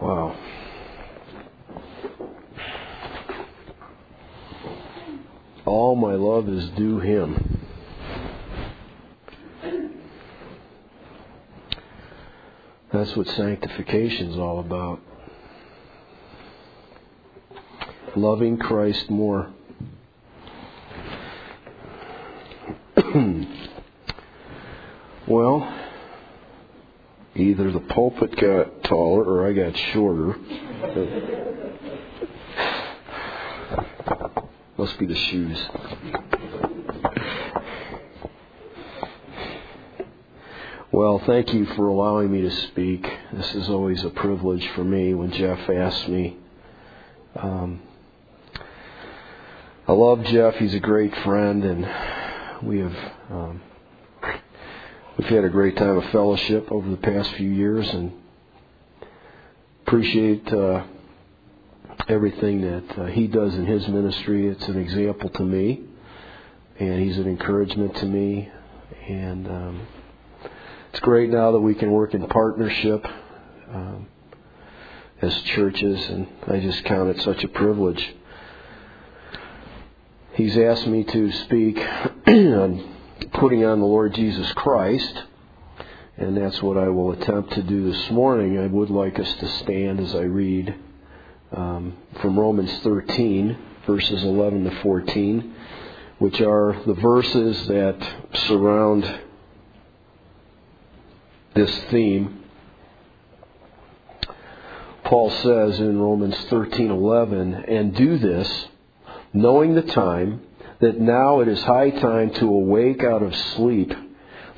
Wow. All my love is due him. That's what sanctification is all about. Loving Christ more. well, either the pulpit got shorter. Must be the shoes. Well, thank you for allowing me to speak. This is always a privilege for me when Jeff asks me. Um, I love Jeff. He's a great friend, and we have um, we've had a great time of fellowship over the past few years, and appreciate uh, everything that uh, he does in his ministry. It's an example to me, and he's an encouragement to me, and. Um, it's great now that we can work in partnership um, as churches, and I just count it such a privilege. He's asked me to speak on putting on the Lord Jesus Christ, and that's what I will attempt to do this morning. I would like us to stand as I read um, from Romans 13, verses 11 to 14, which are the verses that surround this theme. Paul says in Romans 13:11, "And do this, knowing the time that now it is high time to awake out of sleep,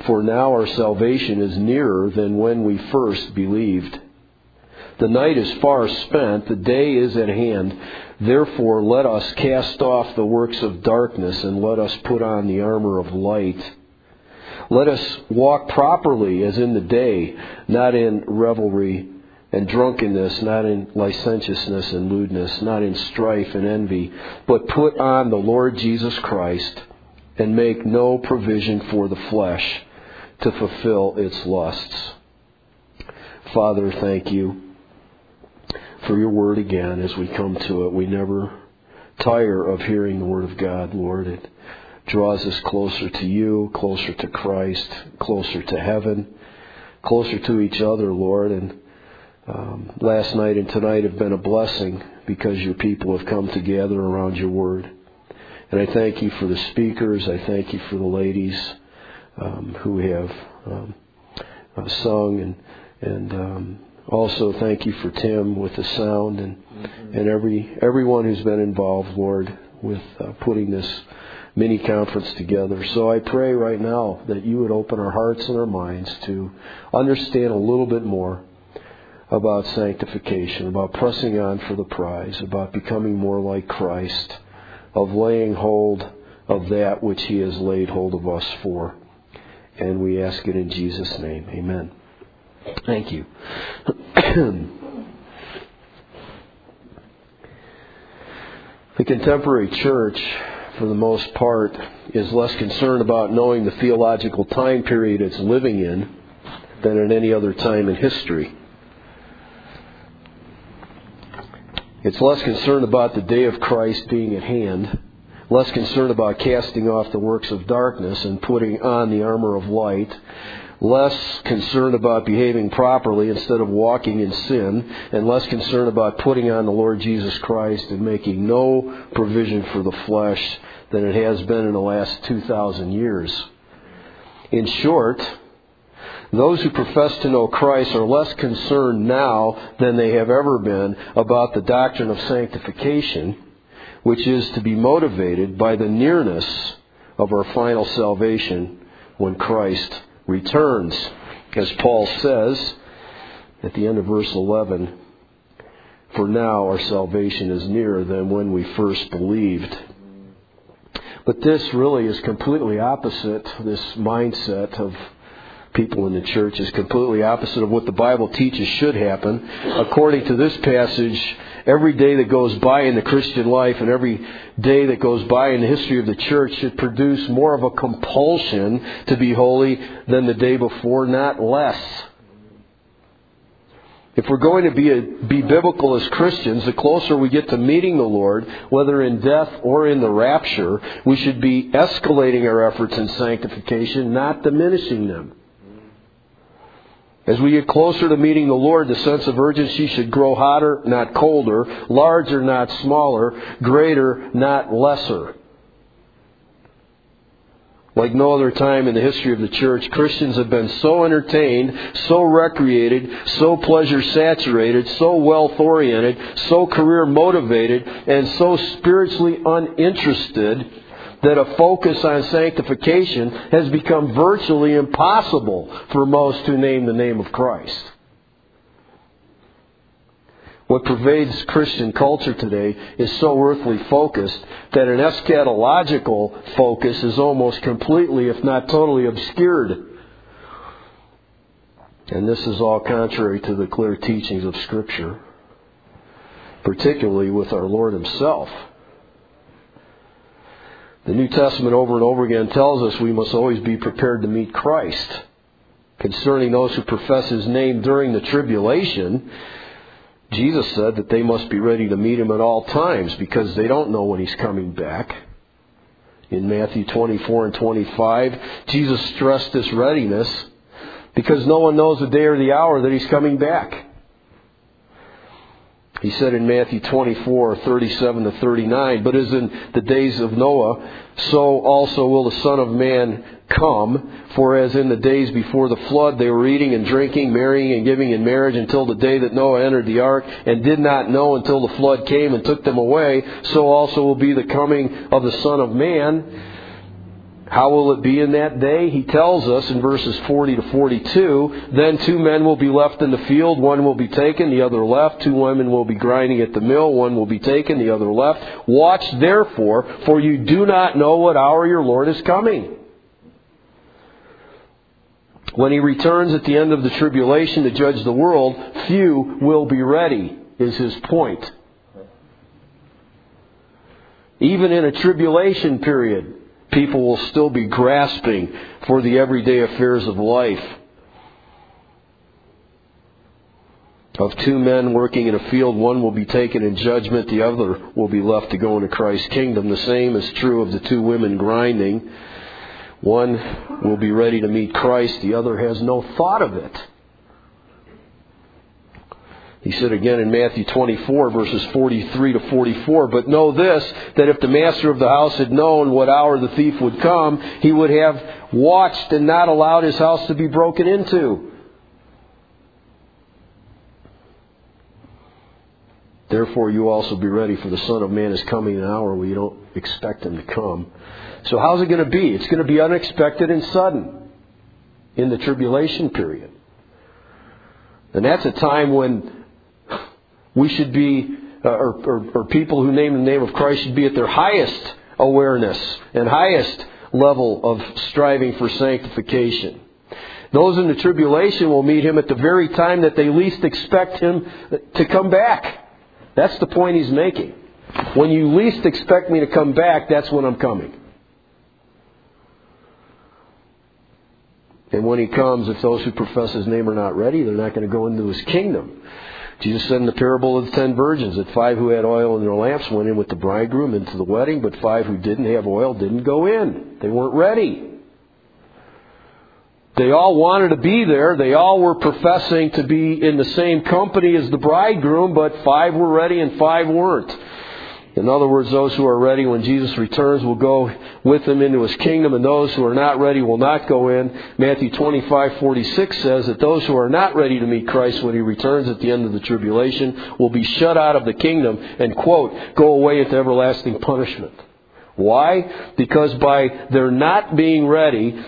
for now our salvation is nearer than when we first believed." The night is far spent, the day is at hand. Therefore, let us cast off the works of darkness and let us put on the armor of light. Let us walk properly as in the day, not in revelry and drunkenness, not in licentiousness and lewdness, not in strife and envy, but put on the Lord Jesus Christ and make no provision for the flesh to fulfill its lusts. Father, thank you for your word again as we come to it. We never tire of hearing the word of God, Lord. It draws us closer to you, closer to Christ, closer to heaven, closer to each other, Lord. And um, last night and tonight have been a blessing because your people have come together around your word. And I thank you for the speakers. I thank you for the ladies um, who have um, uh, sung, and and um, also thank you for Tim with the sound and mm-hmm. and every everyone who's been involved, Lord, with uh, putting this mini conference together. So I pray right now that you would open our hearts and our minds to understand a little bit more about sanctification, about pressing on for the prize, about becoming more like Christ, of laying hold of that which He has laid hold of us for. And we ask it in Jesus' name. Amen. Thank you. the contemporary church for the most part, is less concerned about knowing the theological time period it's living in than at any other time in history. It's less concerned about the day of Christ being at hand, less concerned about casting off the works of darkness and putting on the armor of light, less concerned about behaving properly instead of walking in sin, and less concerned about putting on the Lord Jesus Christ and making no provision for the flesh than it has been in the last 2,000 years. In short, those who profess to know Christ are less concerned now than they have ever been about the doctrine of sanctification, which is to be motivated by the nearness of our final salvation when Christ returns. As Paul says at the end of verse 11, for now our salvation is nearer than when we first believed. But this really is completely opposite, this mindset of people in the church is completely opposite of what the Bible teaches should happen. According to this passage, every day that goes by in the Christian life and every day that goes by in the history of the church should produce more of a compulsion to be holy than the day before, not less. If we're going to be, a, be biblical as Christians, the closer we get to meeting the Lord, whether in death or in the rapture, we should be escalating our efforts in sanctification, not diminishing them. As we get closer to meeting the Lord, the sense of urgency should grow hotter, not colder, larger, not smaller, greater, not lesser. Like no other time in the history of the church, Christians have been so entertained, so recreated, so pleasure saturated, so wealth oriented, so career motivated, and so spiritually uninterested that a focus on sanctification has become virtually impossible for most who name the name of Christ. What pervades Christian culture today is so earthly focused that an eschatological focus is almost completely, if not totally, obscured. And this is all contrary to the clear teachings of Scripture, particularly with our Lord Himself. The New Testament over and over again tells us we must always be prepared to meet Christ. Concerning those who profess His name during the tribulation, Jesus said that they must be ready to meet him at all times because they don't know when he's coming back. In Matthew 24 and 25, Jesus stressed this readiness because no one knows the day or the hour that he's coming back. He said in Matthew 24, 37 to 39, But as in the days of Noah, so also will the Son of Man come. For as in the days before the flood, they were eating and drinking, marrying and giving in marriage until the day that Noah entered the ark, and did not know until the flood came and took them away, so also will be the coming of the Son of Man. How will it be in that day? He tells us in verses 40 to 42, Then two men will be left in the field, one will be taken, the other left. Two women will be grinding at the mill, one will be taken, the other left. Watch therefore, for you do not know what hour your Lord is coming. When he returns at the end of the tribulation to judge the world, few will be ready, is his point. Even in a tribulation period, people will still be grasping for the everyday affairs of life. Of two men working in a field, one will be taken in judgment, the other will be left to go into Christ's kingdom. The same is true of the two women grinding. One will be ready to meet Christ, the other has no thought of it. He said again in Matthew 24, verses 43 to 44, But know this, that if the master of the house had known what hour the thief would come, he would have watched and not allowed his house to be broken into. Therefore, you also be ready, for the Son of Man is coming in an hour where you don't expect him to come. So, how's it going to be? It's going to be unexpected and sudden in the tribulation period. And that's a time when we should be, uh, or, or, or people who name the name of Christ should be at their highest awareness and highest level of striving for sanctification. Those in the tribulation will meet him at the very time that they least expect him to come back. That's the point he's making. When you least expect me to come back, that's when I'm coming. And when he comes, if those who profess his name are not ready, they're not going to go into his kingdom. Jesus said in the parable of the ten virgins that five who had oil in their lamps went in with the bridegroom into the wedding, but five who didn't have oil didn't go in. They weren't ready. They all wanted to be there. They all were professing to be in the same company as the bridegroom, but five were ready and five weren't. In other words, those who are ready when Jesus returns will go with him into his kingdom, and those who are not ready will not go in. Matthew 25:46 says that those who are not ready to meet Christ when he returns at the end of the tribulation will be shut out of the kingdom and quote, go away into everlasting punishment. Why? Because by their not being ready,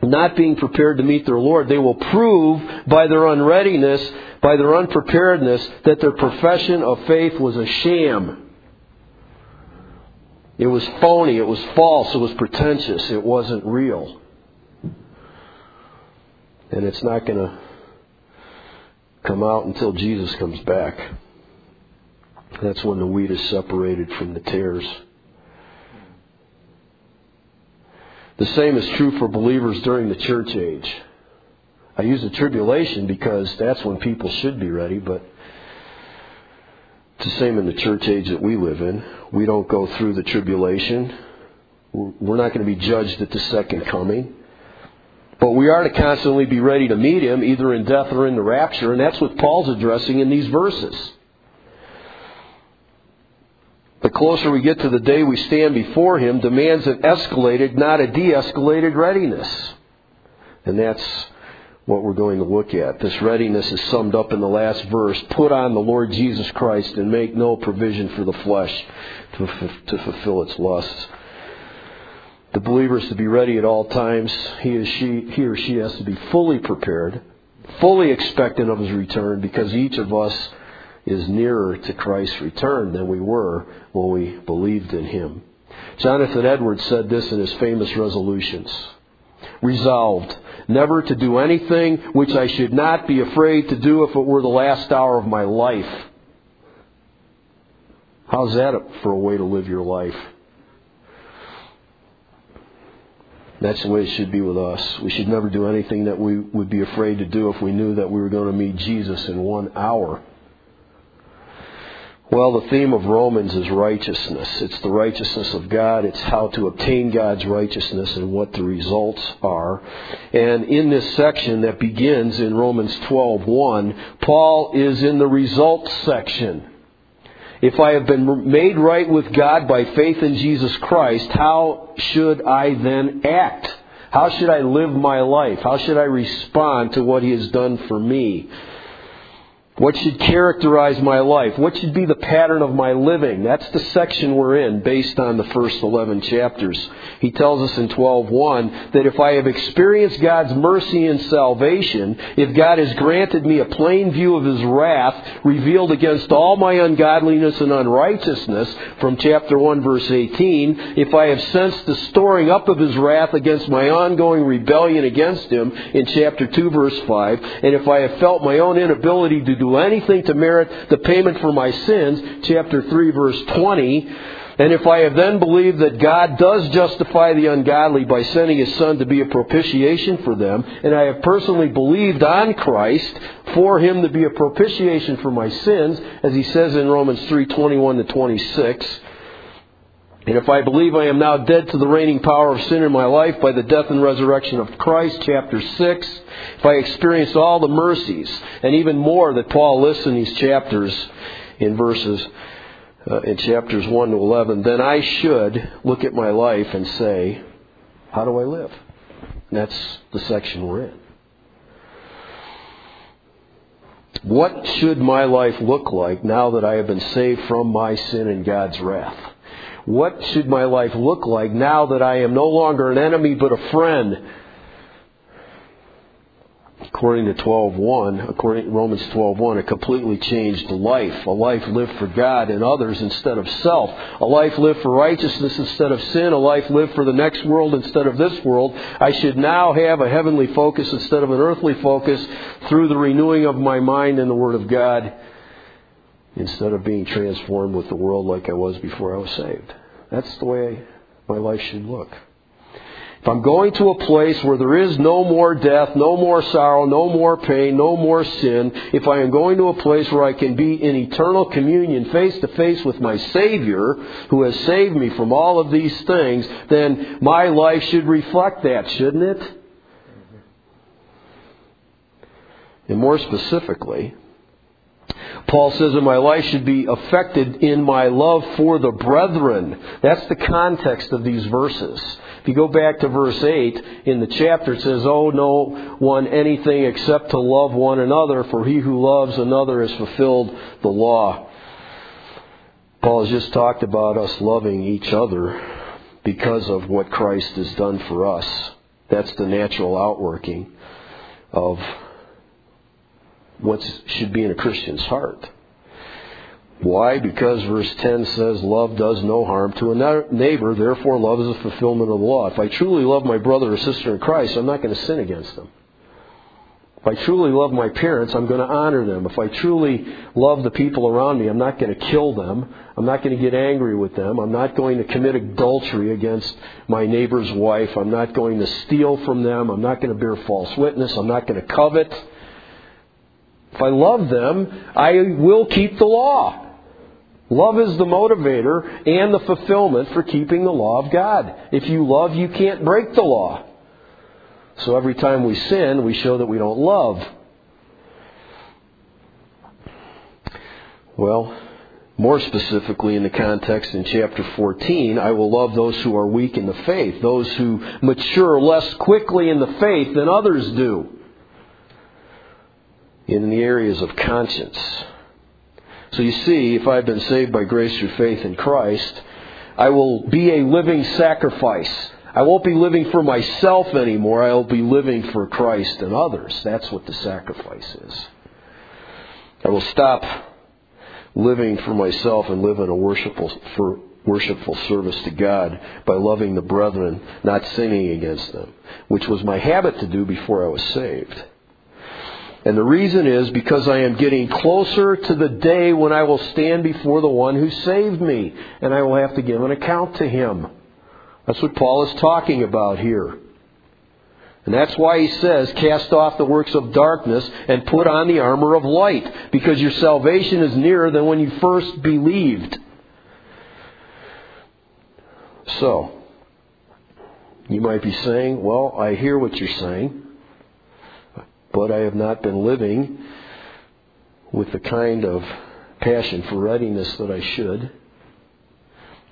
not being prepared to meet their Lord, they will prove by their unreadiness, by their unpreparedness, that their profession of faith was a sham. It was phony, it was false, it was pretentious, it wasn't real. And it's not going to come out until Jesus comes back. That's when the wheat is separated from the tares. The same is true for believers during the church age. I use the tribulation because that's when people should be ready, but it's the same in the church age that we live in. We don't go through the tribulation. We're not going to be judged at the second coming. But we are to constantly be ready to meet Him, either in death or in the rapture, and that's what Paul's addressing in these verses. The closer we get to the day we stand before Him demands an escalated, not a de escalated readiness. And that's what we're going to look at. This readiness is summed up in the last verse. Put on the Lord Jesus Christ and make no provision for the flesh to, to fulfill its lusts. The believer is to be ready at all times. He, is, she, he or she has to be fully prepared, fully expectant of his return, because each of us is nearer to Christ's return than we were when we believed in him. Jonathan Edwards said this in his famous resolutions. Resolved never to do anything which I should not be afraid to do if it were the last hour of my life. How's that for a way to live your life? That's the way it should be with us. We should never do anything that we would be afraid to do if we knew that we were going to meet Jesus in one hour. Well, the theme of Romans is righteousness. It's the righteousness of God. It's how to obtain God's righteousness and what the results are. And in this section that begins in Romans 12:1, Paul is in the results section. If I have been made right with God by faith in Jesus Christ, how should I then act? How should I live my life? How should I respond to what He has done for me? What should characterize my life? What should be the pattern of my living? That's the section we're in based on the first 11 chapters. He tells us in 12:1 that if I have experienced God's mercy and salvation, if God has granted me a plain view of his wrath revealed against all my ungodliness and unrighteousness from chapter 1 verse 18, if I have sensed the storing up of his wrath against my ongoing rebellion against him in chapter 2 verse 5, and if I have felt my own inability to do anything to merit the payment for my sins, chapter 3 verse 20, and if I have then believed that God does justify the ungodly by sending His Son to be a propitiation for them, and I have personally believed on Christ for Him to be a propitiation for my sins, as He says in Romans 3:21 to 26, and if I believe I am now dead to the reigning power of sin in my life by the death and resurrection of Christ, chapter 6, if I experience all the mercies and even more that Paul lists in these chapters in verses uh, in chapters 1 to 11, then I should look at my life and say, how do I live? And that's the section we're in. What should my life look like now that I have been saved from my sin and God's wrath? What should my life look like now that I am no longer an enemy but a friend? According to 12:1, according to Romans 12:1, a completely changed life, a life lived for God and others instead of self, a life lived for righteousness instead of sin, a life lived for the next world instead of this world. I should now have a heavenly focus instead of an earthly focus through the renewing of my mind in the Word of God instead of being transformed with the world like I was before I was saved. That's the way my life should look. If I'm going to a place where there is no more death, no more sorrow, no more pain, no more sin, if I am going to a place where I can be in eternal communion face to face with my Savior who has saved me from all of these things, then my life should reflect that, shouldn't it? And more specifically, Paul says that my life should be affected in my love for the brethren. That's the context of these verses. If you go back to verse 8 in the chapter, it says, Oh, no one anything except to love one another, for he who loves another has fulfilled the law. Paul has just talked about us loving each other because of what Christ has done for us. That's the natural outworking of what should be in a Christian's heart. Why? Because verse 10 says, Love does no harm to a neighbor, therefore love is a fulfillment of the law. If I truly love my brother or sister in Christ, I'm not going to sin against them. If I truly love my parents, I'm going to honor them. If I truly love the people around me, I'm not going to kill them. I'm not going to get angry with them. I'm not going to commit adultery against my neighbor's wife. I'm not going to steal from them. I'm not going to bear false witness. I'm not going to covet. If I love them, I will keep the law. Love is the motivator and the fulfillment for keeping the law of God. If you love, you can't break the law. So every time we sin, we show that we don't love. Well, more specifically in the context in chapter 14, I will love those who are weak in the faith, those who mature less quickly in the faith than others do in the areas of conscience. So you see, if I've been saved by grace through faith in Christ, I will be a living sacrifice. I won't be living for myself anymore. I'll be living for Christ and others. That's what the sacrifice is. I will stop living for myself and live in a worshipful, for worshipful service to God by loving the brethren, not sinning against them, which was my habit to do before I was saved. And the reason is because I am getting closer to the day when I will stand before the one who saved me, and I will have to give an account to him. That's what Paul is talking about here. And that's why he says, cast off the works of darkness and put on the armor of light, because your salvation is nearer than when you first believed. So, you might be saying, well, I hear what you're saying, but I have not been living with the kind of passion for readiness that I should.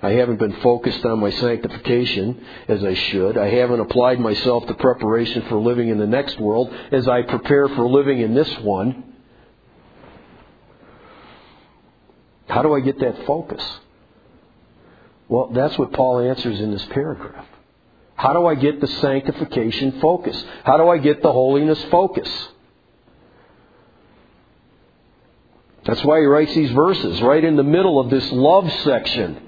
I haven't been focused on my sanctification as I should. I haven't applied myself to preparation for living in the next world as I prepare for living in this one. How do I get that focus? Well, that's what Paul answers in this paragraph. How do I get the sanctification focus? How do I get the holiness focus? That's why he writes these verses right in the middle of this love section.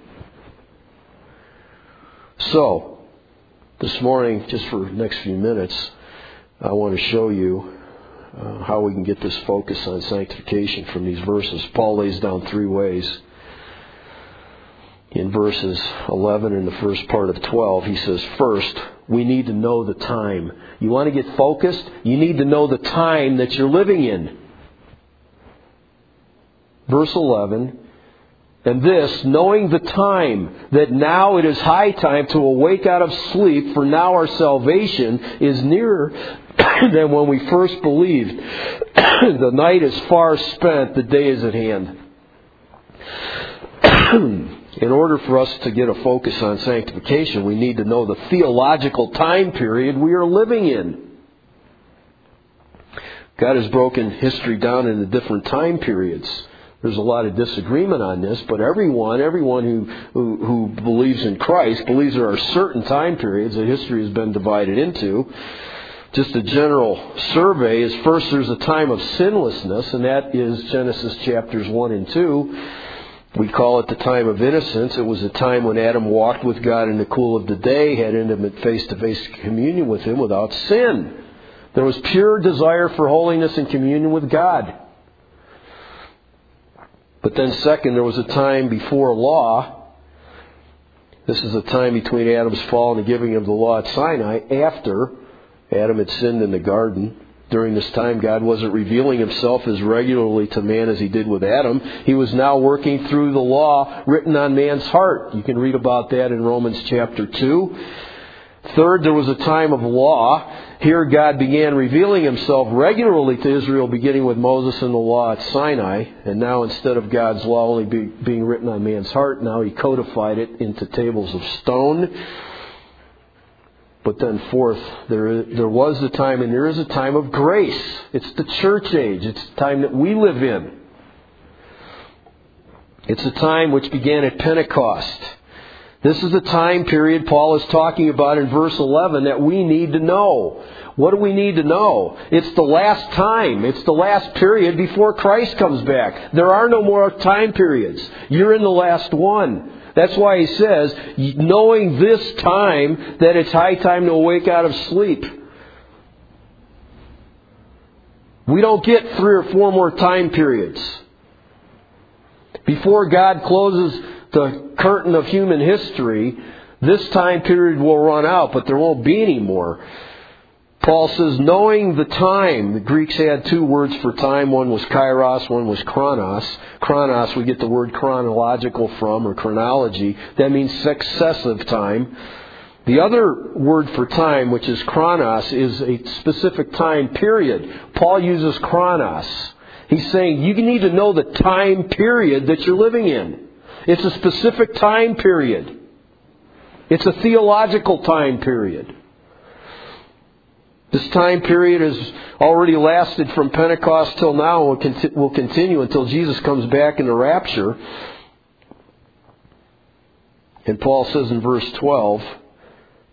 So, this morning, just for the next few minutes, I want to show you uh, how we can get this focus on sanctification from these verses. Paul lays down three ways. In verses 11 and the first part of 12, he says, First, we need to know the time. You want to get focused? You need to know the time that you're living in. Verse 11, and this, knowing the time, that now it is high time to awake out of sleep, for now our salvation is nearer than when we first believed. the night is far spent, the day is at hand. In order for us to get a focus on sanctification, we need to know the theological time period we are living in. God has broken history down into different time periods. There's a lot of disagreement on this, but everyone, everyone who, who, who believes in Christ believes there are certain time periods that history has been divided into. Just a general survey is first there's a time of sinlessness, and that is Genesis chapters 1 and 2. We call it the time of innocence. It was a time when Adam walked with God in the cool of the day, had intimate face to face communion with Him without sin. There was pure desire for holiness and communion with God. But then, second, there was a time before law. This is a time between Adam's fall and the giving of the law at Sinai, after Adam had sinned in the garden. During this time, God wasn't revealing himself as regularly to man as he did with Adam. He was now working through the law written on man's heart. You can read about that in Romans chapter 2. Third, there was a time of law. Here, God began revealing himself regularly to Israel, beginning with Moses and the law at Sinai. And now, instead of God's law only be, being written on man's heart, now he codified it into tables of stone. But then, fourth, there, there was a time, and there is a time of grace. It's the church age. It's the time that we live in. It's a time which began at Pentecost. This is the time period Paul is talking about in verse 11 that we need to know. What do we need to know? It's the last time. It's the last period before Christ comes back. There are no more time periods. You're in the last one. That's why he says, knowing this time, that it's high time to awake out of sleep. We don't get three or four more time periods. Before God closes the curtain of human history, this time period will run out, but there won't be any more. Paul says, knowing the time, the Greeks had two words for time. One was kairos, one was chronos. Chronos, we get the word chronological from, or chronology. That means successive time. The other word for time, which is chronos, is a specific time period. Paul uses chronos. He's saying you need to know the time period that you're living in. It's a specific time period. It's a theological time period. This time period has already lasted from Pentecost till now and will continue until Jesus comes back in the rapture. And Paul says in verse 12,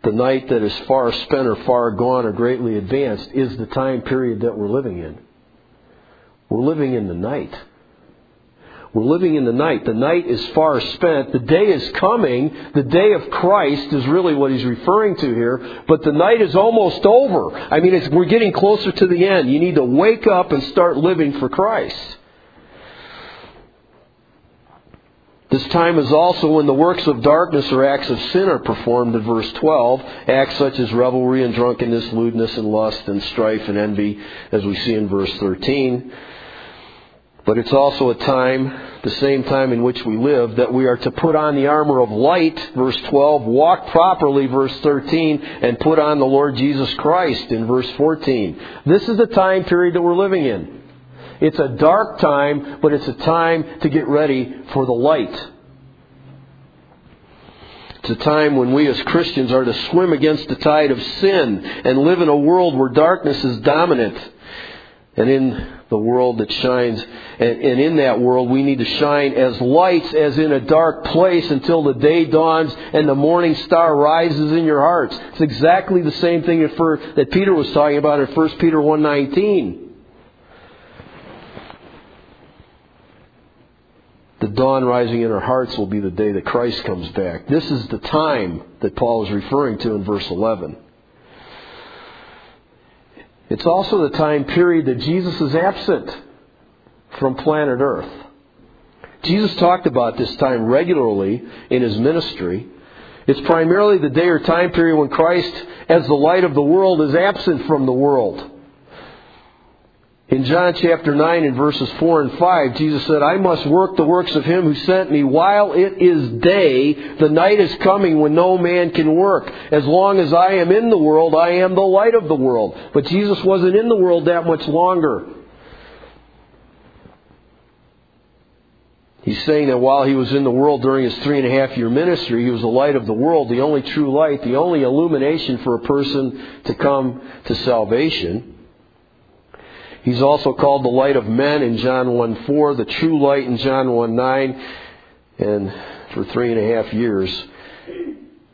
the night that is far spent or far gone or greatly advanced is the time period that we're living in. We're living in the night. We're living in the night. The night is far spent. The day is coming. The day of Christ is really what he's referring to here. But the night is almost over. I mean, we're getting closer to the end. You need to wake up and start living for Christ. This time is also when the works of darkness or acts of sin are performed in verse 12. Acts such as revelry and drunkenness, lewdness and lust and strife and envy, as we see in verse 13. But it's also a time, the same time in which we live, that we are to put on the armor of light, verse 12, walk properly, verse 13, and put on the Lord Jesus Christ in verse 14. This is the time period that we're living in. It's a dark time, but it's a time to get ready for the light. It's a time when we as Christians are to swim against the tide of sin and live in a world where darkness is dominant. And in the world that shines, and, and, in that world we need to shine as lights as in a dark place until the day dawns and the morning star rises in your hearts. It's exactly the same thing that Peter was talking about in 1 Peter 1.19. the dawn rising in our hearts will be the day that Christ comes back. This is the time that Paul is referring to in verse 11. It's also the time period that Jesus is absent from planet Earth. Jesus talked about this time regularly in his ministry. It's primarily the day or time period when Christ, as the light of the world, is absent from the world. In John chapter 9 and verses 4 and 5, Jesus said, I must work the works of him who sent me while it is day. The night is coming when no man can work. As long as I am in the world, I am the light of the world. But Jesus wasn't in the world that much longer. He's saying that while he was in the world during his three and a half year ministry, he was the light of the world, the only true light, the only illumination for a person to come to salvation. He's also called the light of men in John 1 4, the true light in John 1 9, and for three and a half years,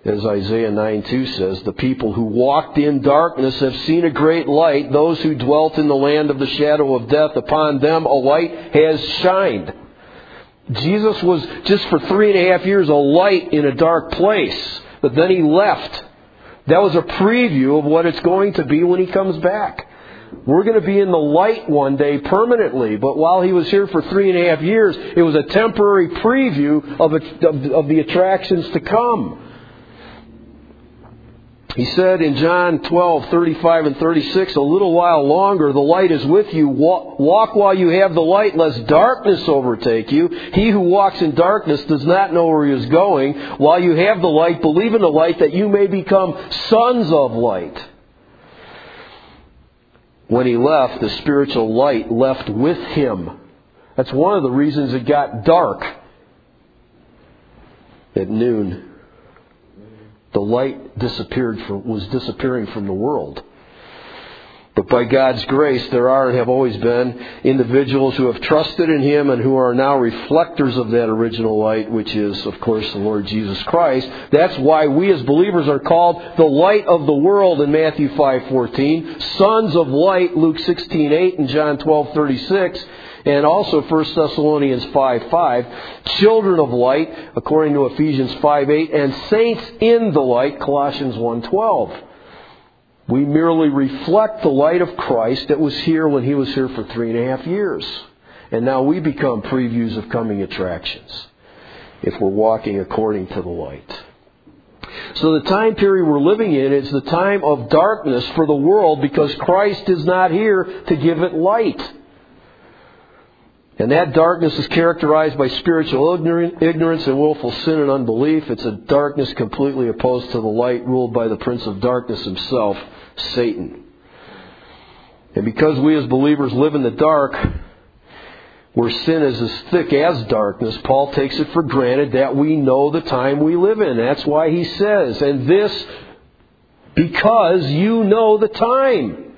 as Isaiah 9 2 says, the people who walked in darkness have seen a great light. Those who dwelt in the land of the shadow of death, upon them a light has shined. Jesus was just for three and a half years a light in a dark place, but then he left. That was a preview of what it's going to be when he comes back. We're going to be in the light one day permanently. But while he was here for three and a half years, it was a temporary preview of, of, of the attractions to come. He said in John 12, 35 and 36, a little while longer, the light is with you. Walk, walk, while you have the light, lest darkness overtake you. He who walks in darkness does not know where he is going. While you have the light, believe in the light that you may become sons of light. When he left, the spiritual light left with him. That's one of the reasons it got dark at noon. The light disappeared from, was disappearing from the world. But by God's grace, there are and have always been individuals who have trusted in Him and who are now reflectors of that original light, which is, of course, the Lord Jesus Christ. That's why we as believers are called the light of the world in Matthew 5:14, sons of light, Luke 16:8 and John 12:36, and also 1 Thessalonians 5:5, children of light, according to Ephesians 5:8, and saints in the light, Colossians 1:12. We merely reflect the light of Christ that was here when he was here for three and a half years. And now we become previews of coming attractions if we're walking according to the light. So the time period we're living in is the time of darkness for the world because Christ is not here to give it light. And that darkness is characterized by spiritual ignorance and willful sin and unbelief. It's a darkness completely opposed to the light ruled by the prince of darkness himself, Satan. And because we as believers live in the dark, where sin is as thick as darkness, Paul takes it for granted that we know the time we live in. That's why he says, and this because you know the time.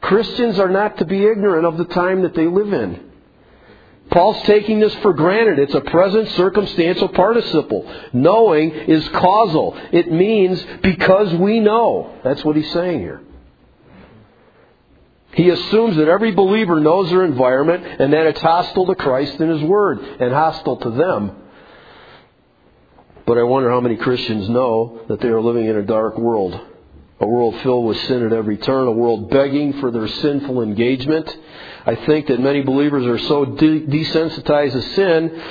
Christians are not to be ignorant of the time that they live in. Paul's taking this for granted. It's a present circumstantial participle. Knowing is causal. It means because we know. That's what he's saying here. He assumes that every believer knows their environment and that it's hostile to Christ and His Word and hostile to them. But I wonder how many Christians know that they are living in a dark world. A world filled with sin at every turn, a world begging for their sinful engagement, I think that many believers are so de- desensitized to sin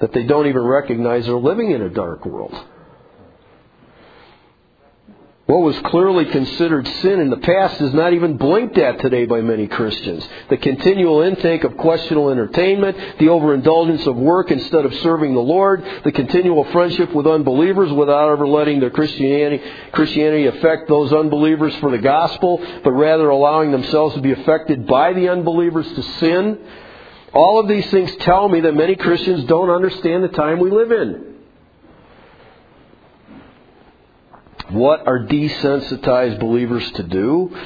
that they don't even recognize they're living in a dark world. What was clearly considered sin in the past is not even blinked at today by many Christians. The continual intake of questionable entertainment, the overindulgence of work instead of serving the Lord, the continual friendship with unbelievers without ever letting their Christianity, Christianity affect those unbelievers for the gospel, but rather allowing themselves to be affected by the unbelievers to sin. All of these things tell me that many Christians don't understand the time we live in. What are desensitized believers to do?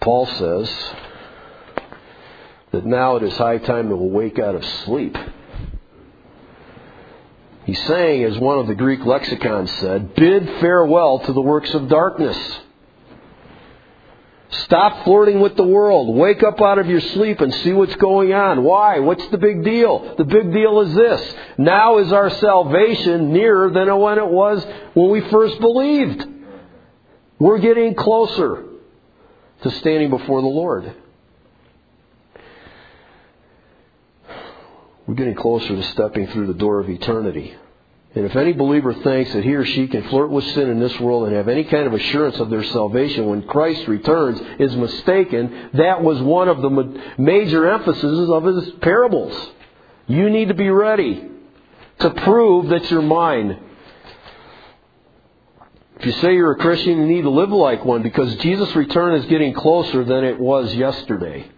Paul says that now it is high time to awake out of sleep. He's saying, as one of the Greek lexicons said, bid farewell to the works of darkness. Stop flirting with the world. Wake up out of your sleep and see what's going on. Why? What's the big deal? The big deal is this. Now is our salvation nearer than when it was when we first believed. We're getting closer to standing before the Lord. We're getting closer to stepping through the door of eternity. And if any believer thinks that he or she can flirt with sin in this world and have any kind of assurance of their salvation when Christ returns is mistaken, that was one of the major emphases of his parables. You need to be ready to prove that you're mine. If you say you're a Christian, you need to live like one because Jesus' return is getting closer than it was yesterday.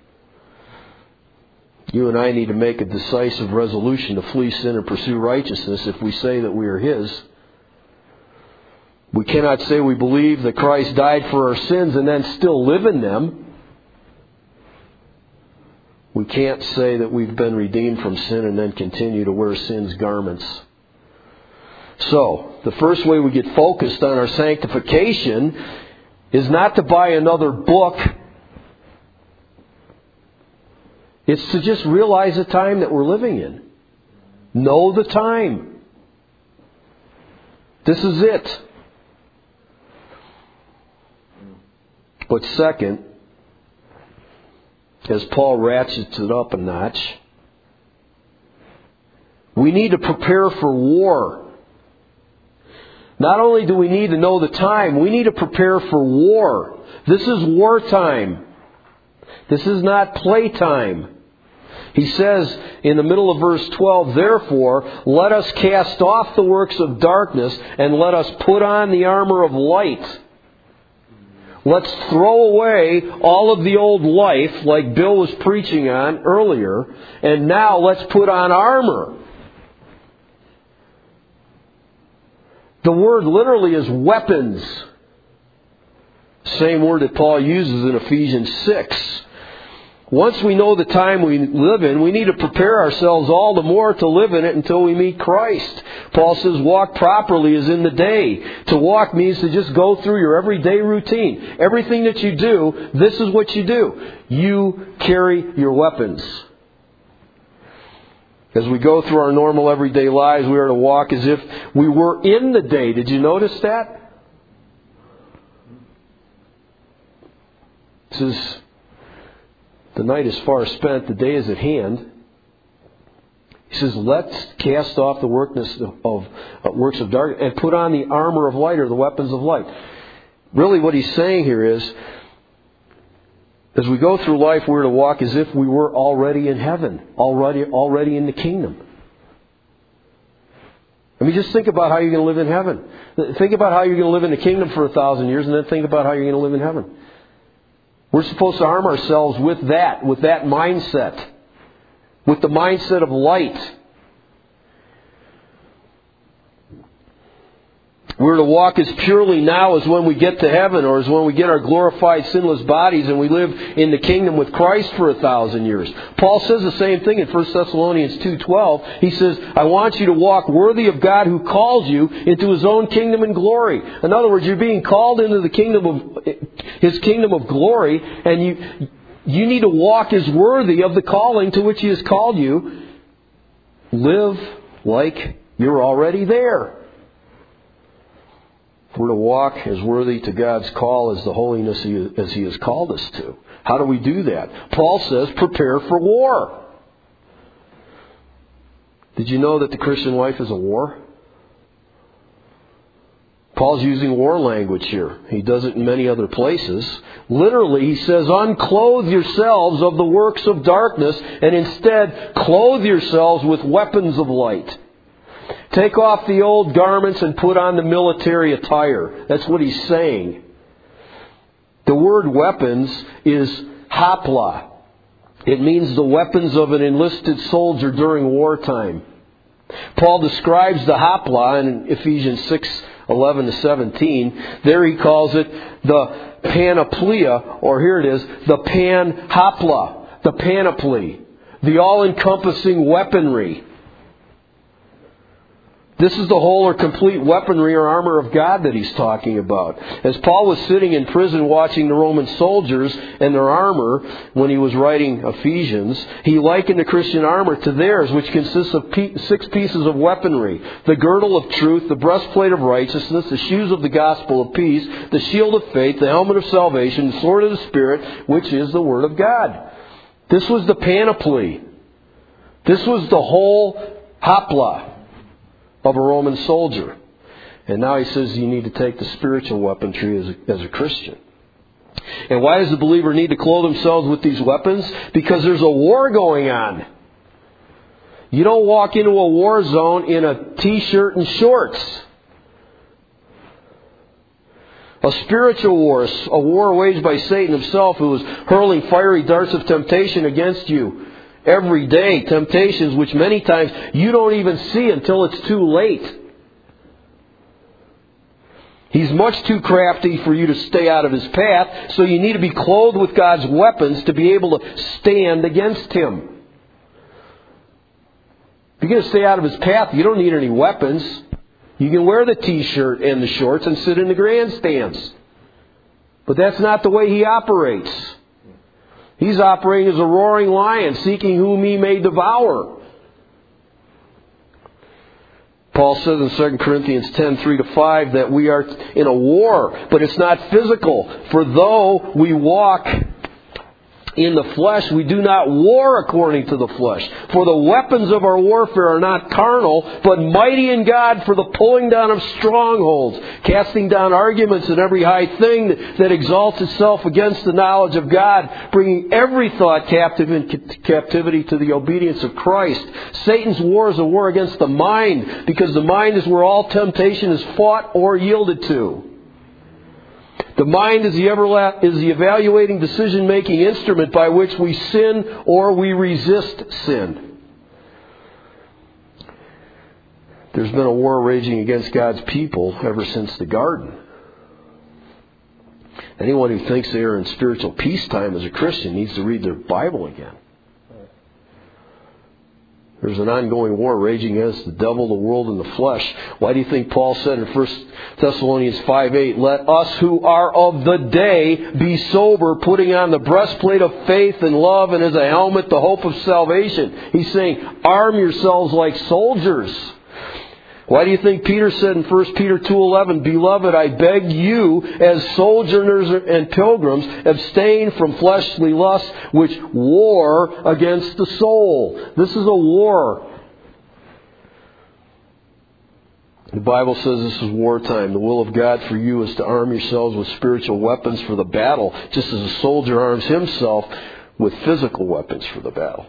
You and I need to make a decisive resolution to flee sin and pursue righteousness if we say that we are His. We cannot say we believe that Christ died for our sins and then still live in them. We can't say that we've been redeemed from sin and then continue to wear sin's garments. So, the first way we get focused on our sanctification is not to buy another book It's to just realize the time that we're living in. Know the time. This is it. But second, as Paul ratchets it up a notch, we need to prepare for war. Not only do we need to know the time, we need to prepare for war. This is wartime. This is not playtime. He says in the middle of verse 12, Therefore, let us cast off the works of darkness and let us put on the armor of light. Let's throw away all of the old life, like Bill was preaching on earlier, and now let's put on armor. The word literally is weapons. Same word that Paul uses in Ephesians 6 once we know the time we live in, we need to prepare ourselves all the more to live in it until we meet Christ. Paul says, walk properly as in the day. To walk means to just go through your everyday routine. Everything that you do, this is what you do. You carry your weapons. As we go through our normal everyday lives, we are to walk as if we were in the day. Did you notice that? says, The night is far spent, the day is at hand. He says, Let's cast off the workness of, of uh, works of darkness and put on the armor of light or the weapons of light. Really, what he's saying here is, as we go through life, we're to walk as if we were already in heaven, already, already in the kingdom. I mean, just think about how you're going to live in heaven. Think about how you're going to live in the kingdom for a thousand years, and then think about how you're going to live in heaven. We're supposed to arm ourselves with that, with that mindset, with the mindset of light. We're to walk as purely now as when we get to heaven or as when we get our glorified sinless bodies and we live in the kingdom with Christ for a thousand years. Paul says the same thing in 1 Thessalonians 2.12. He says, I want you to walk worthy of God who calls you into his own kingdom and glory. In other words, you're being called into the kingdom of, his kingdom of glory and you, you need to walk as worthy of the calling to which he has called you. Live like you're already there. We're to walk as worthy to God's call as the holiness as He has called us to. How do we do that? Paul says, prepare for war. Did you know that the Christian life is a war? Paul's using war language here. He does it in many other places. Literally, he says, unclothe yourselves of the works of darkness and instead clothe yourselves with weapons of light. Take off the old garments and put on the military attire. That's what he's saying. The word weapons is hapla. It means the weapons of an enlisted soldier during wartime. Paul describes the hapla in Ephesians 6 11 to 17. There he calls it the panoplia, or here it is, the panhapla, the panoply, the all encompassing weaponry. This is the whole or complete weaponry or armor of God that he's talking about. As Paul was sitting in prison watching the Roman soldiers and their armor when he was writing Ephesians, he likened the Christian armor to theirs, which consists of six pieces of weaponry. The girdle of truth, the breastplate of righteousness, the shoes of the gospel of peace, the shield of faith, the helmet of salvation, the sword of the Spirit, which is the Word of God. This was the panoply. This was the whole hapla of a Roman soldier. And now he says you need to take the spiritual weaponry as a, as a Christian. And why does the believer need to clothe themselves with these weapons? Because there's a war going on. You don't walk into a war zone in a t-shirt and shorts. A spiritual war, a war waged by Satan himself who is hurling fiery darts of temptation against you every day, temptations which many times you don't even see until it's too late. He's much too crafty for you to stay out of his path, so you need to be clothed with God's weapons to be able to stand against him. If you're going to stay out of his path, you don't need any weapons. You can wear the t-shirt and the shorts and sit in the grandstands. But that's not the way he operates. He's operating as a roaring lion, seeking whom he may devour. Paul says in 2 Corinthians 10, 3 to 5 that we are in a war, but it's not physical. For though we walk in the flesh, we do not war according to the flesh. For the weapons of our warfare are not carnal, but mighty in God for the pulling down of strongholds, casting down arguments and every high thing that exalts itself against the knowledge of God, bringing every thought captive in captivity to the obedience of Christ. Satan's war is a war against the mind, because the mind is where all temptation is fought or yielded to. The mind is the, everla- is the evaluating decision making instrument by which we sin or we resist sin. There's been a war raging against God's people ever since the garden. Anyone who thinks they are in spiritual peacetime as a Christian needs to read their Bible again. There's an ongoing war raging against the devil, the world, and the flesh. Why do you think Paul said in 1 Thessalonians 5 8, Let us who are of the day be sober, putting on the breastplate of faith and love, and as a helmet the hope of salvation? He's saying, Arm yourselves like soldiers. Why do you think Peter said in 1 Peter 2:11, "Beloved, I beg you as sojourners and pilgrims abstain from fleshly lusts which war against the soul." This is a war. The Bible says this is wartime. The will of God for you is to arm yourselves with spiritual weapons for the battle, just as a soldier arms himself with physical weapons for the battle.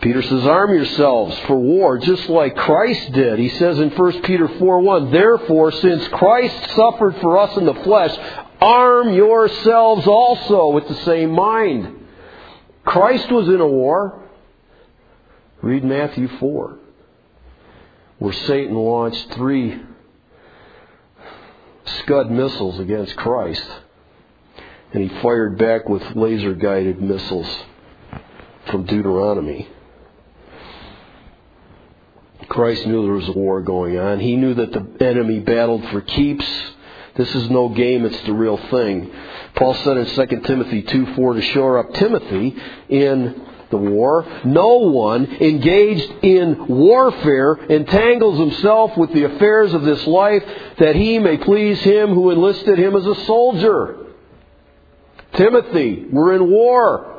Peter says, arm yourselves for war, just like Christ did. He says in 1 Peter 4 1, Therefore, since Christ suffered for us in the flesh, arm yourselves also with the same mind. Christ was in a war. Read Matthew 4, where Satan launched three Scud missiles against Christ, and he fired back with laser guided missiles from Deuteronomy. Christ knew there was a war going on. He knew that the enemy battled for keeps. This is no game, it's the real thing. Paul said in 2 Timothy 2 4 to shore up Timothy in the war. No one engaged in warfare entangles himself with the affairs of this life that he may please him who enlisted him as a soldier. Timothy, we're in war.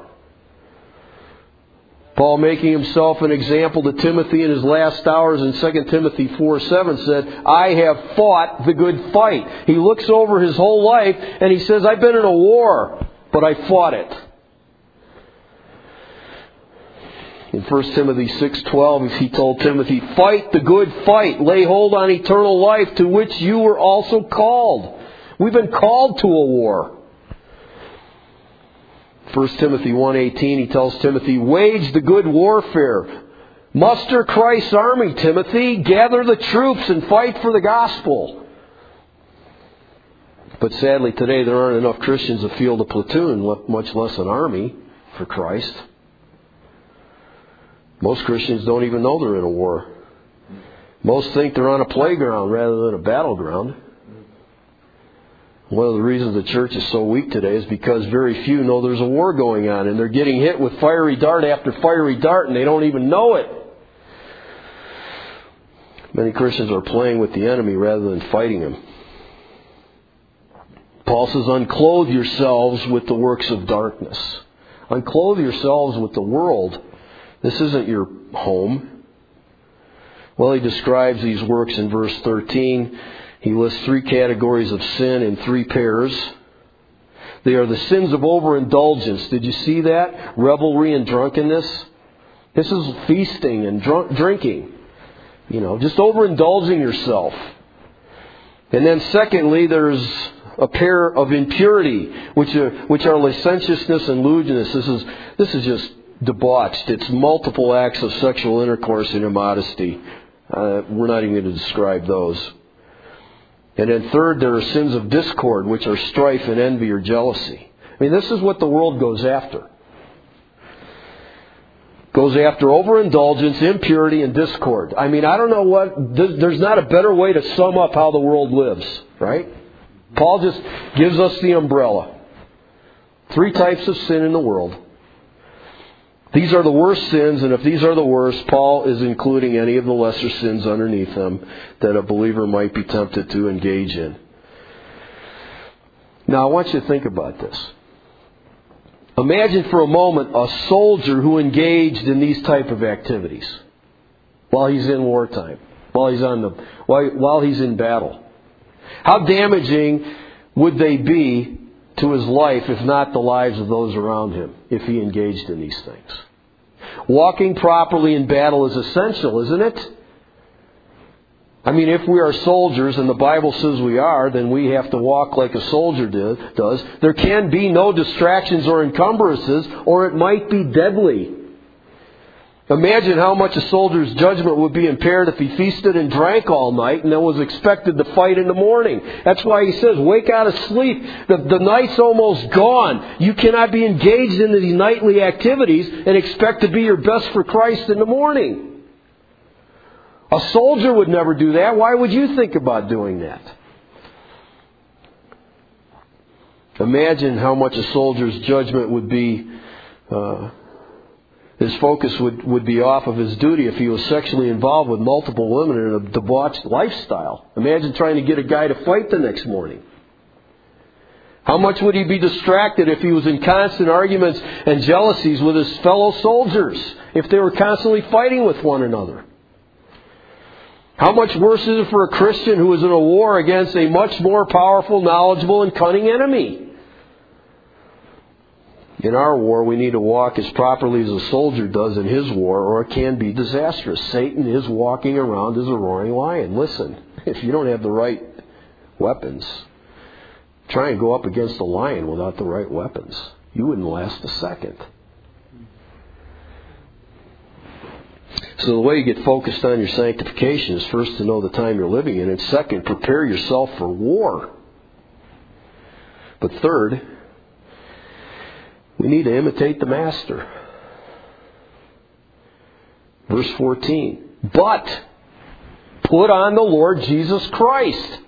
Paul, making himself an example to Timothy in his last hours in 2 Timothy 4 7 said, I have fought the good fight. He looks over his whole life and he says, I've been in a war, but I fought it. In 1 Timothy 6:12 he told Timothy, "Fight the good fight, lay hold on eternal life to which you were also called." We've been called to a war. 1 Timothy 1:18 he tells Timothy, "Wage the good warfare. Muster Christ's army, Timothy. Gather the troops and fight for the gospel." But sadly today there aren't enough Christians to field a platoon, much less an army for Christ. Most Christians don't even know they're in a war. Most think they're on a playground rather than a battleground. One of the reasons the church is so weak today is because very few know there's a war going on and they're getting hit with fiery dart after fiery dart and they don't even know it. Many Christians are playing with the enemy rather than fighting him. Paul says, unclothe yourselves with the works of darkness. Unclothe yourselves with the world. This isn't your home. Well, he describes these works in verse 13. He lists three categories of sin in three pairs. They are the sins of overindulgence. Did you see that? Revelry and drunkenness. This is feasting and drunk, drinking. You know, just overindulging yourself. And then secondly, there's a pair of impurity, which are, which are licentiousness and lewdness. This is, this is just debauched. It's multiple acts of sexual intercourse and immodesty. Uh, we're not even going to describe those. And then third, there are sins of discord, which are strife and envy or jealousy. I mean, this is what the world goes after. Goes after overindulgence, impurity, and discord. I mean, I don't know what, there's not a better way to sum up how the world lives, right? Paul just gives us the umbrella. Three types of sin in the world. These are the worst sins, and if these are the worst, Paul is including any of the lesser sins underneath them that a believer might be tempted to engage in. Now, I want you to think about this. Imagine for a moment a soldier who engaged in these type of activities while he's in wartime, while he's on the, while, while he's in battle. How damaging would they be to his life, if not the lives of those around him, if he engaged in these things. Walking properly in battle is essential, isn't it? I mean, if we are soldiers, and the Bible says we are, then we have to walk like a soldier does. There can be no distractions or encumbrances, or it might be deadly. Imagine how much a soldier's judgment would be impaired if he feasted and drank all night and then was expected to fight in the morning. That's why he says, wake out of sleep. The, the night's almost gone. You cannot be engaged in these nightly activities and expect to be your best for Christ in the morning. A soldier would never do that. Why would you think about doing that? Imagine how much a soldier's judgment would be uh, his focus would, would be off of his duty if he was sexually involved with multiple women in a debauched lifestyle. Imagine trying to get a guy to fight the next morning. How much would he be distracted if he was in constant arguments and jealousies with his fellow soldiers, if they were constantly fighting with one another? How much worse is it for a Christian who is in a war against a much more powerful, knowledgeable, and cunning enemy? In our war, we need to walk as properly as a soldier does in his war, or it can be disastrous. Satan is walking around as a roaring lion. Listen, if you don't have the right weapons, try and go up against a lion without the right weapons. You wouldn't last a second. So the way you get focused on your sanctification is first to know the time you're living in, and second, prepare yourself for war. But third, we need to imitate the Master. Verse 14. But put on the Lord Jesus Christ.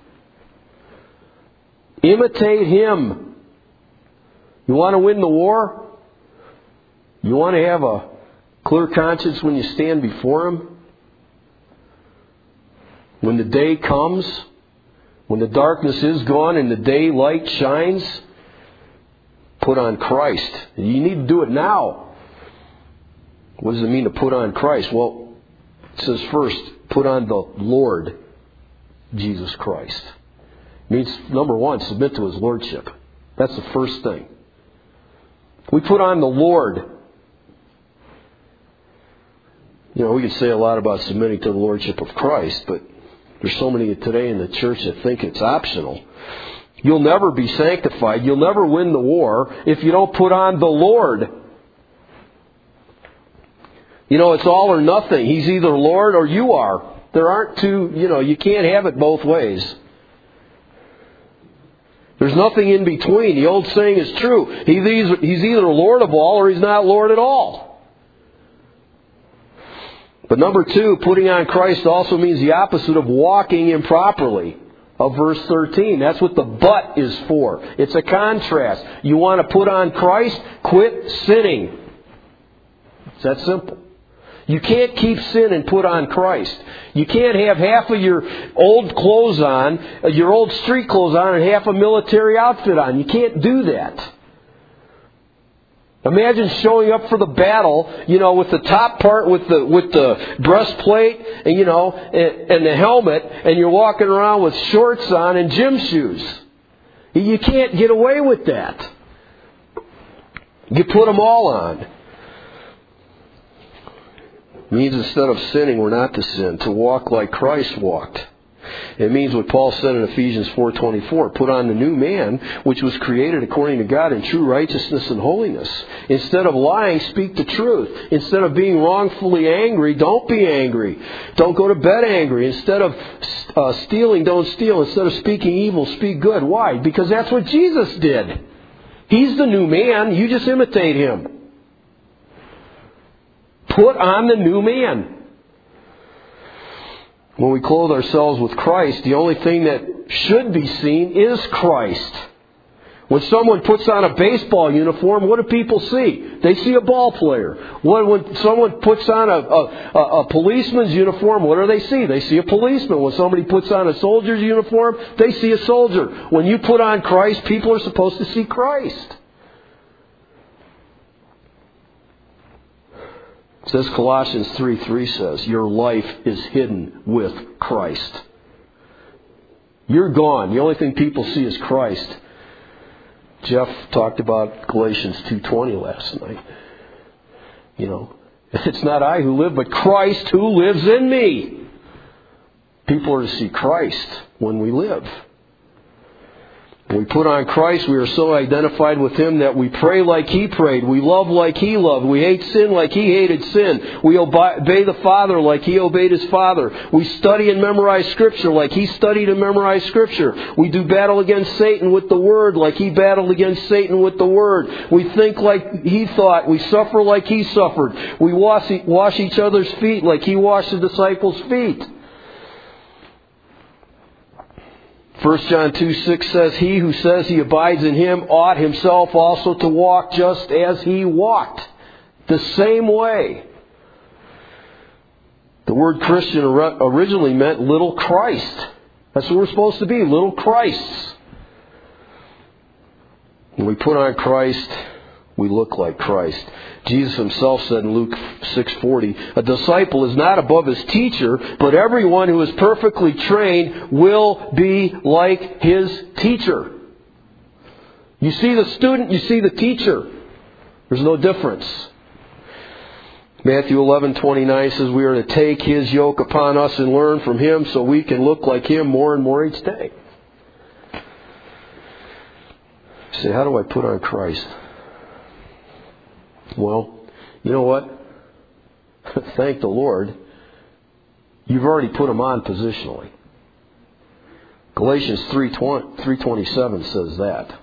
Imitate Him. You want to win the war? You want to have a clear conscience when you stand before Him? When the day comes, when the darkness is gone and the daylight shines, put on Christ. You need to do it now. What does it mean to put on Christ? Well, it says first, put on the Lord Jesus Christ. It means, number one, submit to His Lordship. That's the first thing. We put on the Lord. You know, we could say a lot about submitting to the Lordship of Christ, but there's so many today in the church that think it's optional. You'll never be sanctified. You'll never win the war if you don't put on the Lord. You know, it's all or nothing. He's either Lord or you are. There aren't two, you know, you can't have it both ways. There's nothing in between. The old saying is true. He's either Lord of all or he's not Lord at all. But number two, putting on Christ also means the opposite of walking improperly of verse 13. That's what the but is for. It's a contrast. You want to put on Christ? Quit sinning. It's that simple. You can't keep sin and put on Christ. You can't have half of your old clothes on, uh, your old street clothes on, and half a military outfit on. You can't do that. Imagine showing up for the battle, you know, with the top part, with the with the breastplate, and you know, and, and the helmet, and you're walking around with shorts on and gym shoes. You can't get away with that. You put them all on. It means instead of sinning, we're not to sin, to walk like Christ walked. It means what Paul said in Ephesians 4:24, put on the new man which was created according to God in true righteousness and holiness. Instead of lying, speak the truth. Instead of being wrongfully angry, don't be angry. Don't go to bed angry. Instead of uh, stealing, don't steal. Instead of speaking evil, speak good. Why? Because that's what Jesus did. He's the new man. You just imitate him. Put on the new man. When we clothe ourselves with Christ, the only thing that should be seen is Christ. When someone puts on a baseball uniform, what do people see? They see a ball player. When, when someone puts on a, a, a, policeman's uniform, what do they see? They see a policeman. When somebody puts on a soldier's uniform, they see a soldier. When you put on Christ, people are supposed to see Christ. Says Colossians 3 3 says, Your life is hidden with Christ. You're gone. The only thing people see is Christ. Jeff talked about Galatians 2:20 last night. You know, it's not I who live, but Christ who lives in me. People are to see Christ when we live. When we put on Christ, we are so identified with Him that we pray like He prayed. We love like He loved. We hate sin like He hated sin. We obey the Father like He obeyed His Father. We study and memorize Scripture like He studied and memorized Scripture. We do battle against Satan with the Word like He battled against Satan with the Word. We think like He thought. We suffer like He suffered. We wash, wash each other's feet like He washed the disciples' feet. 1 John 2 6 says, He who says he abides in him ought himself also to walk just as he walked. the same way. The word Christian originally meant little Christ. That's what we're supposed to be, little Christs. When we put on Christ, we look like Christ. Jesus himself said in Luke 6:40, "A disciple is not above his teacher, but everyone who is perfectly trained will be like his teacher." You see the student, you see the teacher. There's no difference. Matthew 11:29 says we are to take his yoke upon us and learn from him so we can look like him more and more each day. You say, how do I put on Christ? Well, you know what? Thank the Lord. You've already put him on positionally. Galatians 3.27 says that.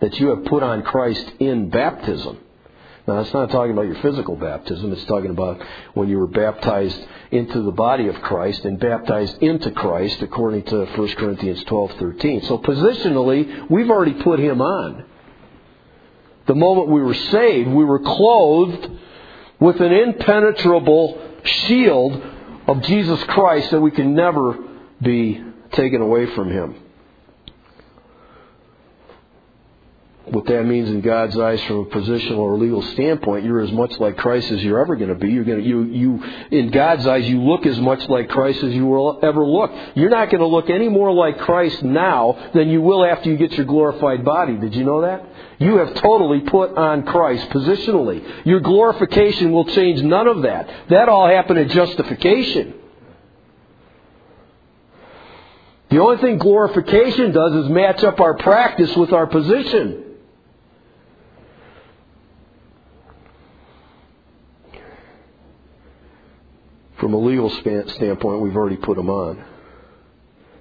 That you have put on Christ in baptism. Now, it's not talking about your physical baptism. It's talking about when you were baptized into the body of Christ and baptized into Christ, according to 1 Corinthians 12:13. So positionally, we've already put him on. The moment we were saved, we were clothed with an impenetrable shield of Jesus Christ that we can never be taken away from him. what that means in God's eyes from a positional or legal standpoint, you're as much like Christ as you're ever going to be. You're going to, you, you, in God's eyes, you look as much like Christ as you will ever look. You're not going to look any more like Christ now than you will after you get your glorified body. Did you know that? You have totally put on Christ positionally. Your glorification will change none of that. That all happened at justification. The only thing glorification does is match up our practice with our position. From a legal standpoint, we've already put them on.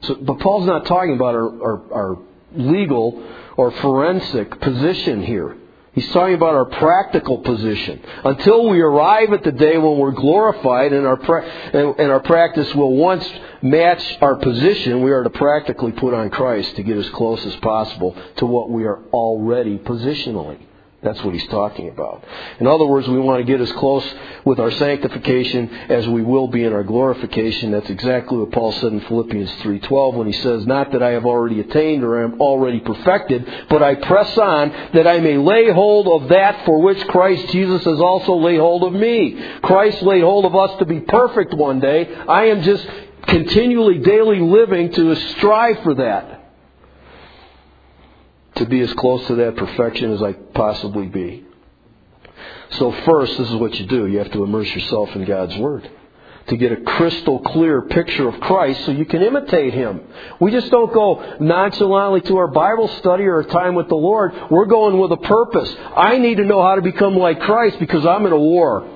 So, but Paul's not talking about our, our, our legal or forensic position here. He's talking about our practical position. Until we arrive at the day when we're glorified and our, pra- and, and our practice will once match our position, we are to practically put on Christ to get as close as possible to what we are already positionally. That's what he's talking about. In other words, we want to get as close with our sanctification as we will be in our glorification. That's exactly what Paul said in Philippians 3:12 when he says, "Not that I have already attained or am already perfected, but I press on that I may lay hold of that for which Christ Jesus has also laid hold of me." Christ laid hold of us to be perfect one day. I am just continually daily living to strive for that to be as close to that perfection as I possibly be. So first, this is what you do. You have to immerse yourself in God's Word to get a crystal clear picture of Christ so you can imitate Him. We just don't go nonchalantly to our Bible study or our time with the Lord. We're going with a purpose. I need to know how to become like Christ because I'm in a war.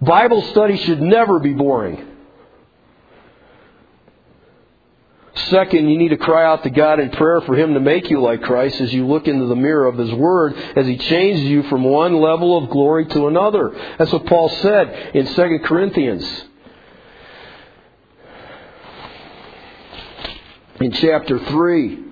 Bible study should never be boring. Second, you need to cry out to God in prayer for Him to make you like Christ as you look into the mirror of His Word as He changes you from one level of glory to another. That's what Paul said in 2 Corinthians. In chapter 3.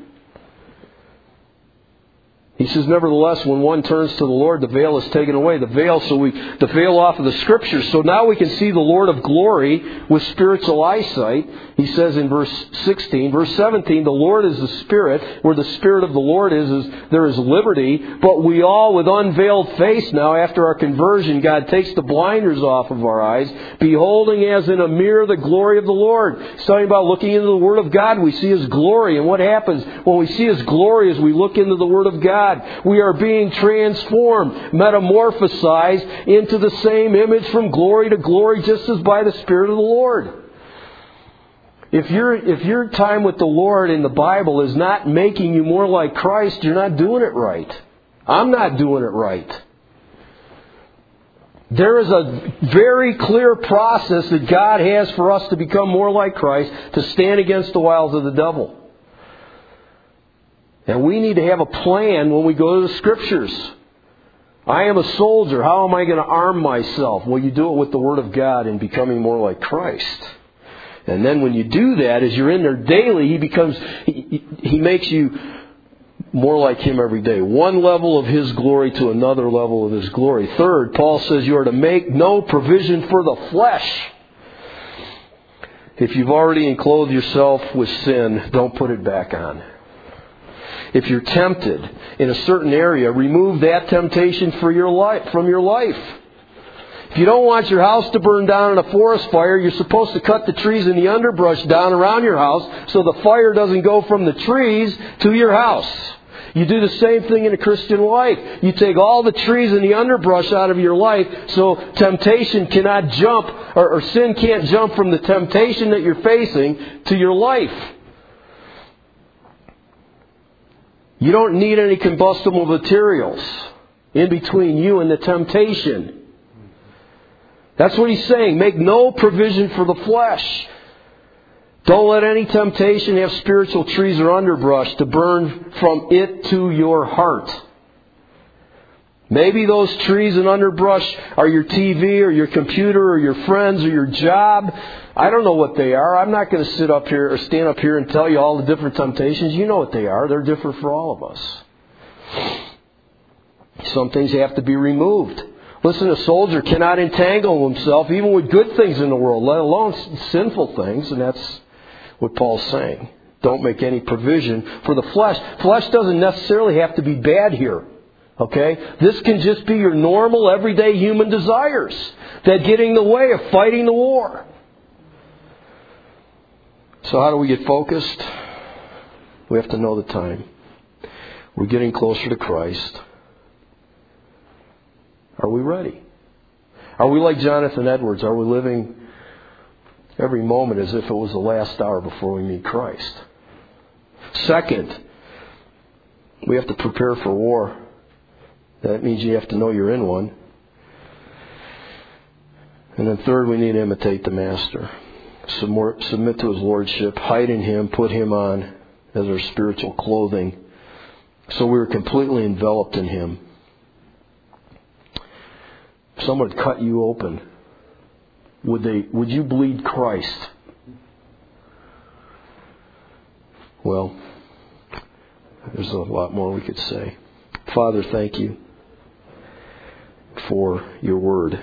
He says, nevertheless, when one turns to the Lord, the veil is taken away. The veil, so we, the veil off of the scriptures. So now we can see the Lord of glory with spiritual eyesight. He says in verse 16, verse 17, the Lord is the Spirit. Where the Spirit of the Lord is, is there is liberty. But we all, with unveiled face now, after our conversion, God takes the blinders off of our eyes, beholding as in a mirror the glory of the Lord. Talking about looking into the Word of God. We see His glory. And what happens when we see His glory as we look into the Word of God? We are being transformed, metamorphosized into the same image from glory to glory, just as by the Spirit of the Lord. If, your if your time with the Lord in the Bible is not making you more like Christ, you're not doing it right. I'm not doing it right. There is a very clear process that God has for us to become more like Christ, to stand against the wiles of the devil. And we need to have a plan when we go to the Scriptures. I am a soldier. How am I going to arm myself? Well, you do it with the Word of God and becoming more like Christ. And then when you do that, as you're in there daily, He becomes, He, he makes you more like Him every day. One level of His glory to another level of His glory. Third, Paul says you are to make no provision for the flesh. If you've already enclosed yourself with sin, don't put it back on. If you're tempted in a certain area, remove that temptation for your life, from your life. If you don't want your house to burn down in a forest fire, you're supposed to cut the trees and the underbrush down around your house so the fire doesn't go from the trees to your house. You do the same thing in a Christian life. You take all the trees and the underbrush out of your life so temptation cannot jump, or, or sin can't jump from the temptation that you're facing to your life. You don't need any combustible materials in between you and the temptation. That's what he's saying. Make no provision for the flesh. Don't let any temptation have spiritual trees or underbrush to burn from it to your heart. Maybe those trees and underbrush are your TV or your computer or your friends or your job. I don't know what they are. I'm not going to sit up here or stand up here and tell you all the different temptations. You know what they are. They're different for all of us. Some things have to be removed. Listen, a soldier cannot entangle himself even with good things in the world, let alone sinful things, and that's what Paul's saying. Don't make any provision for the flesh. Flesh doesn't necessarily have to be bad here. Okay? This can just be your normal, everyday human desires that get in the way of fighting the war. So, how do we get focused? We have to know the time. We're getting closer to Christ. Are we ready? Are we like Jonathan Edwards? Are we living every moment as if it was the last hour before we meet Christ? Second, we have to prepare for war. That means you have to know you're in one. And then third, we need to imitate the Master. Submit to His Lordship, hide in Him, put Him on as our spiritual clothing. So we are completely enveloped in Him. Someone cut you open, would they would you bleed Christ? Well, there's a lot more we could say. Father, thank you for your word.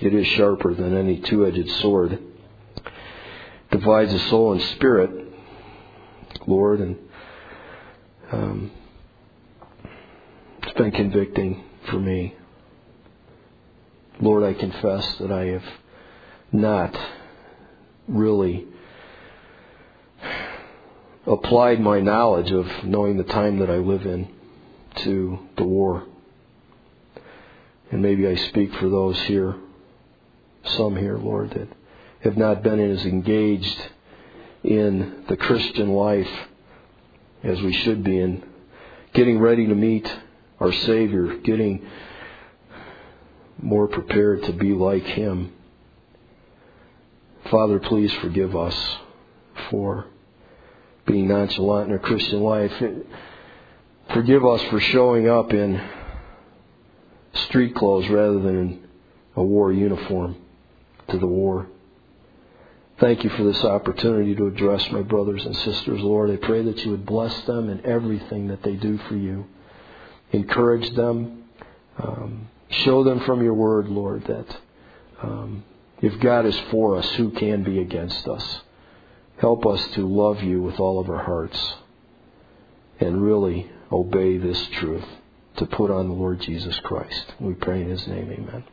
It is sharper than any two edged sword, divides the soul and spirit, Lord, and um, it's been convicting for me. Lord, I confess that I have not really applied my knowledge of knowing the time that I live in to the war. And maybe I speak for those here, some here, Lord, that have not been as engaged in the Christian life as we should be in getting ready to meet our Savior, getting more prepared to be like Him. Father, please forgive us for being nonchalant in our Christian life. Forgive us for showing up in street clothes rather than in a war uniform to the war. Thank you for this opportunity to address my brothers and sisters, Lord. I pray that you would bless them in everything that they do for you. Encourage them. Um, show them from your word, Lord, that um, if God is for us, who can be against us? Help us to love you with all of our hearts and really obey this truth to put on the Lord Jesus Christ. We pray in his name, amen.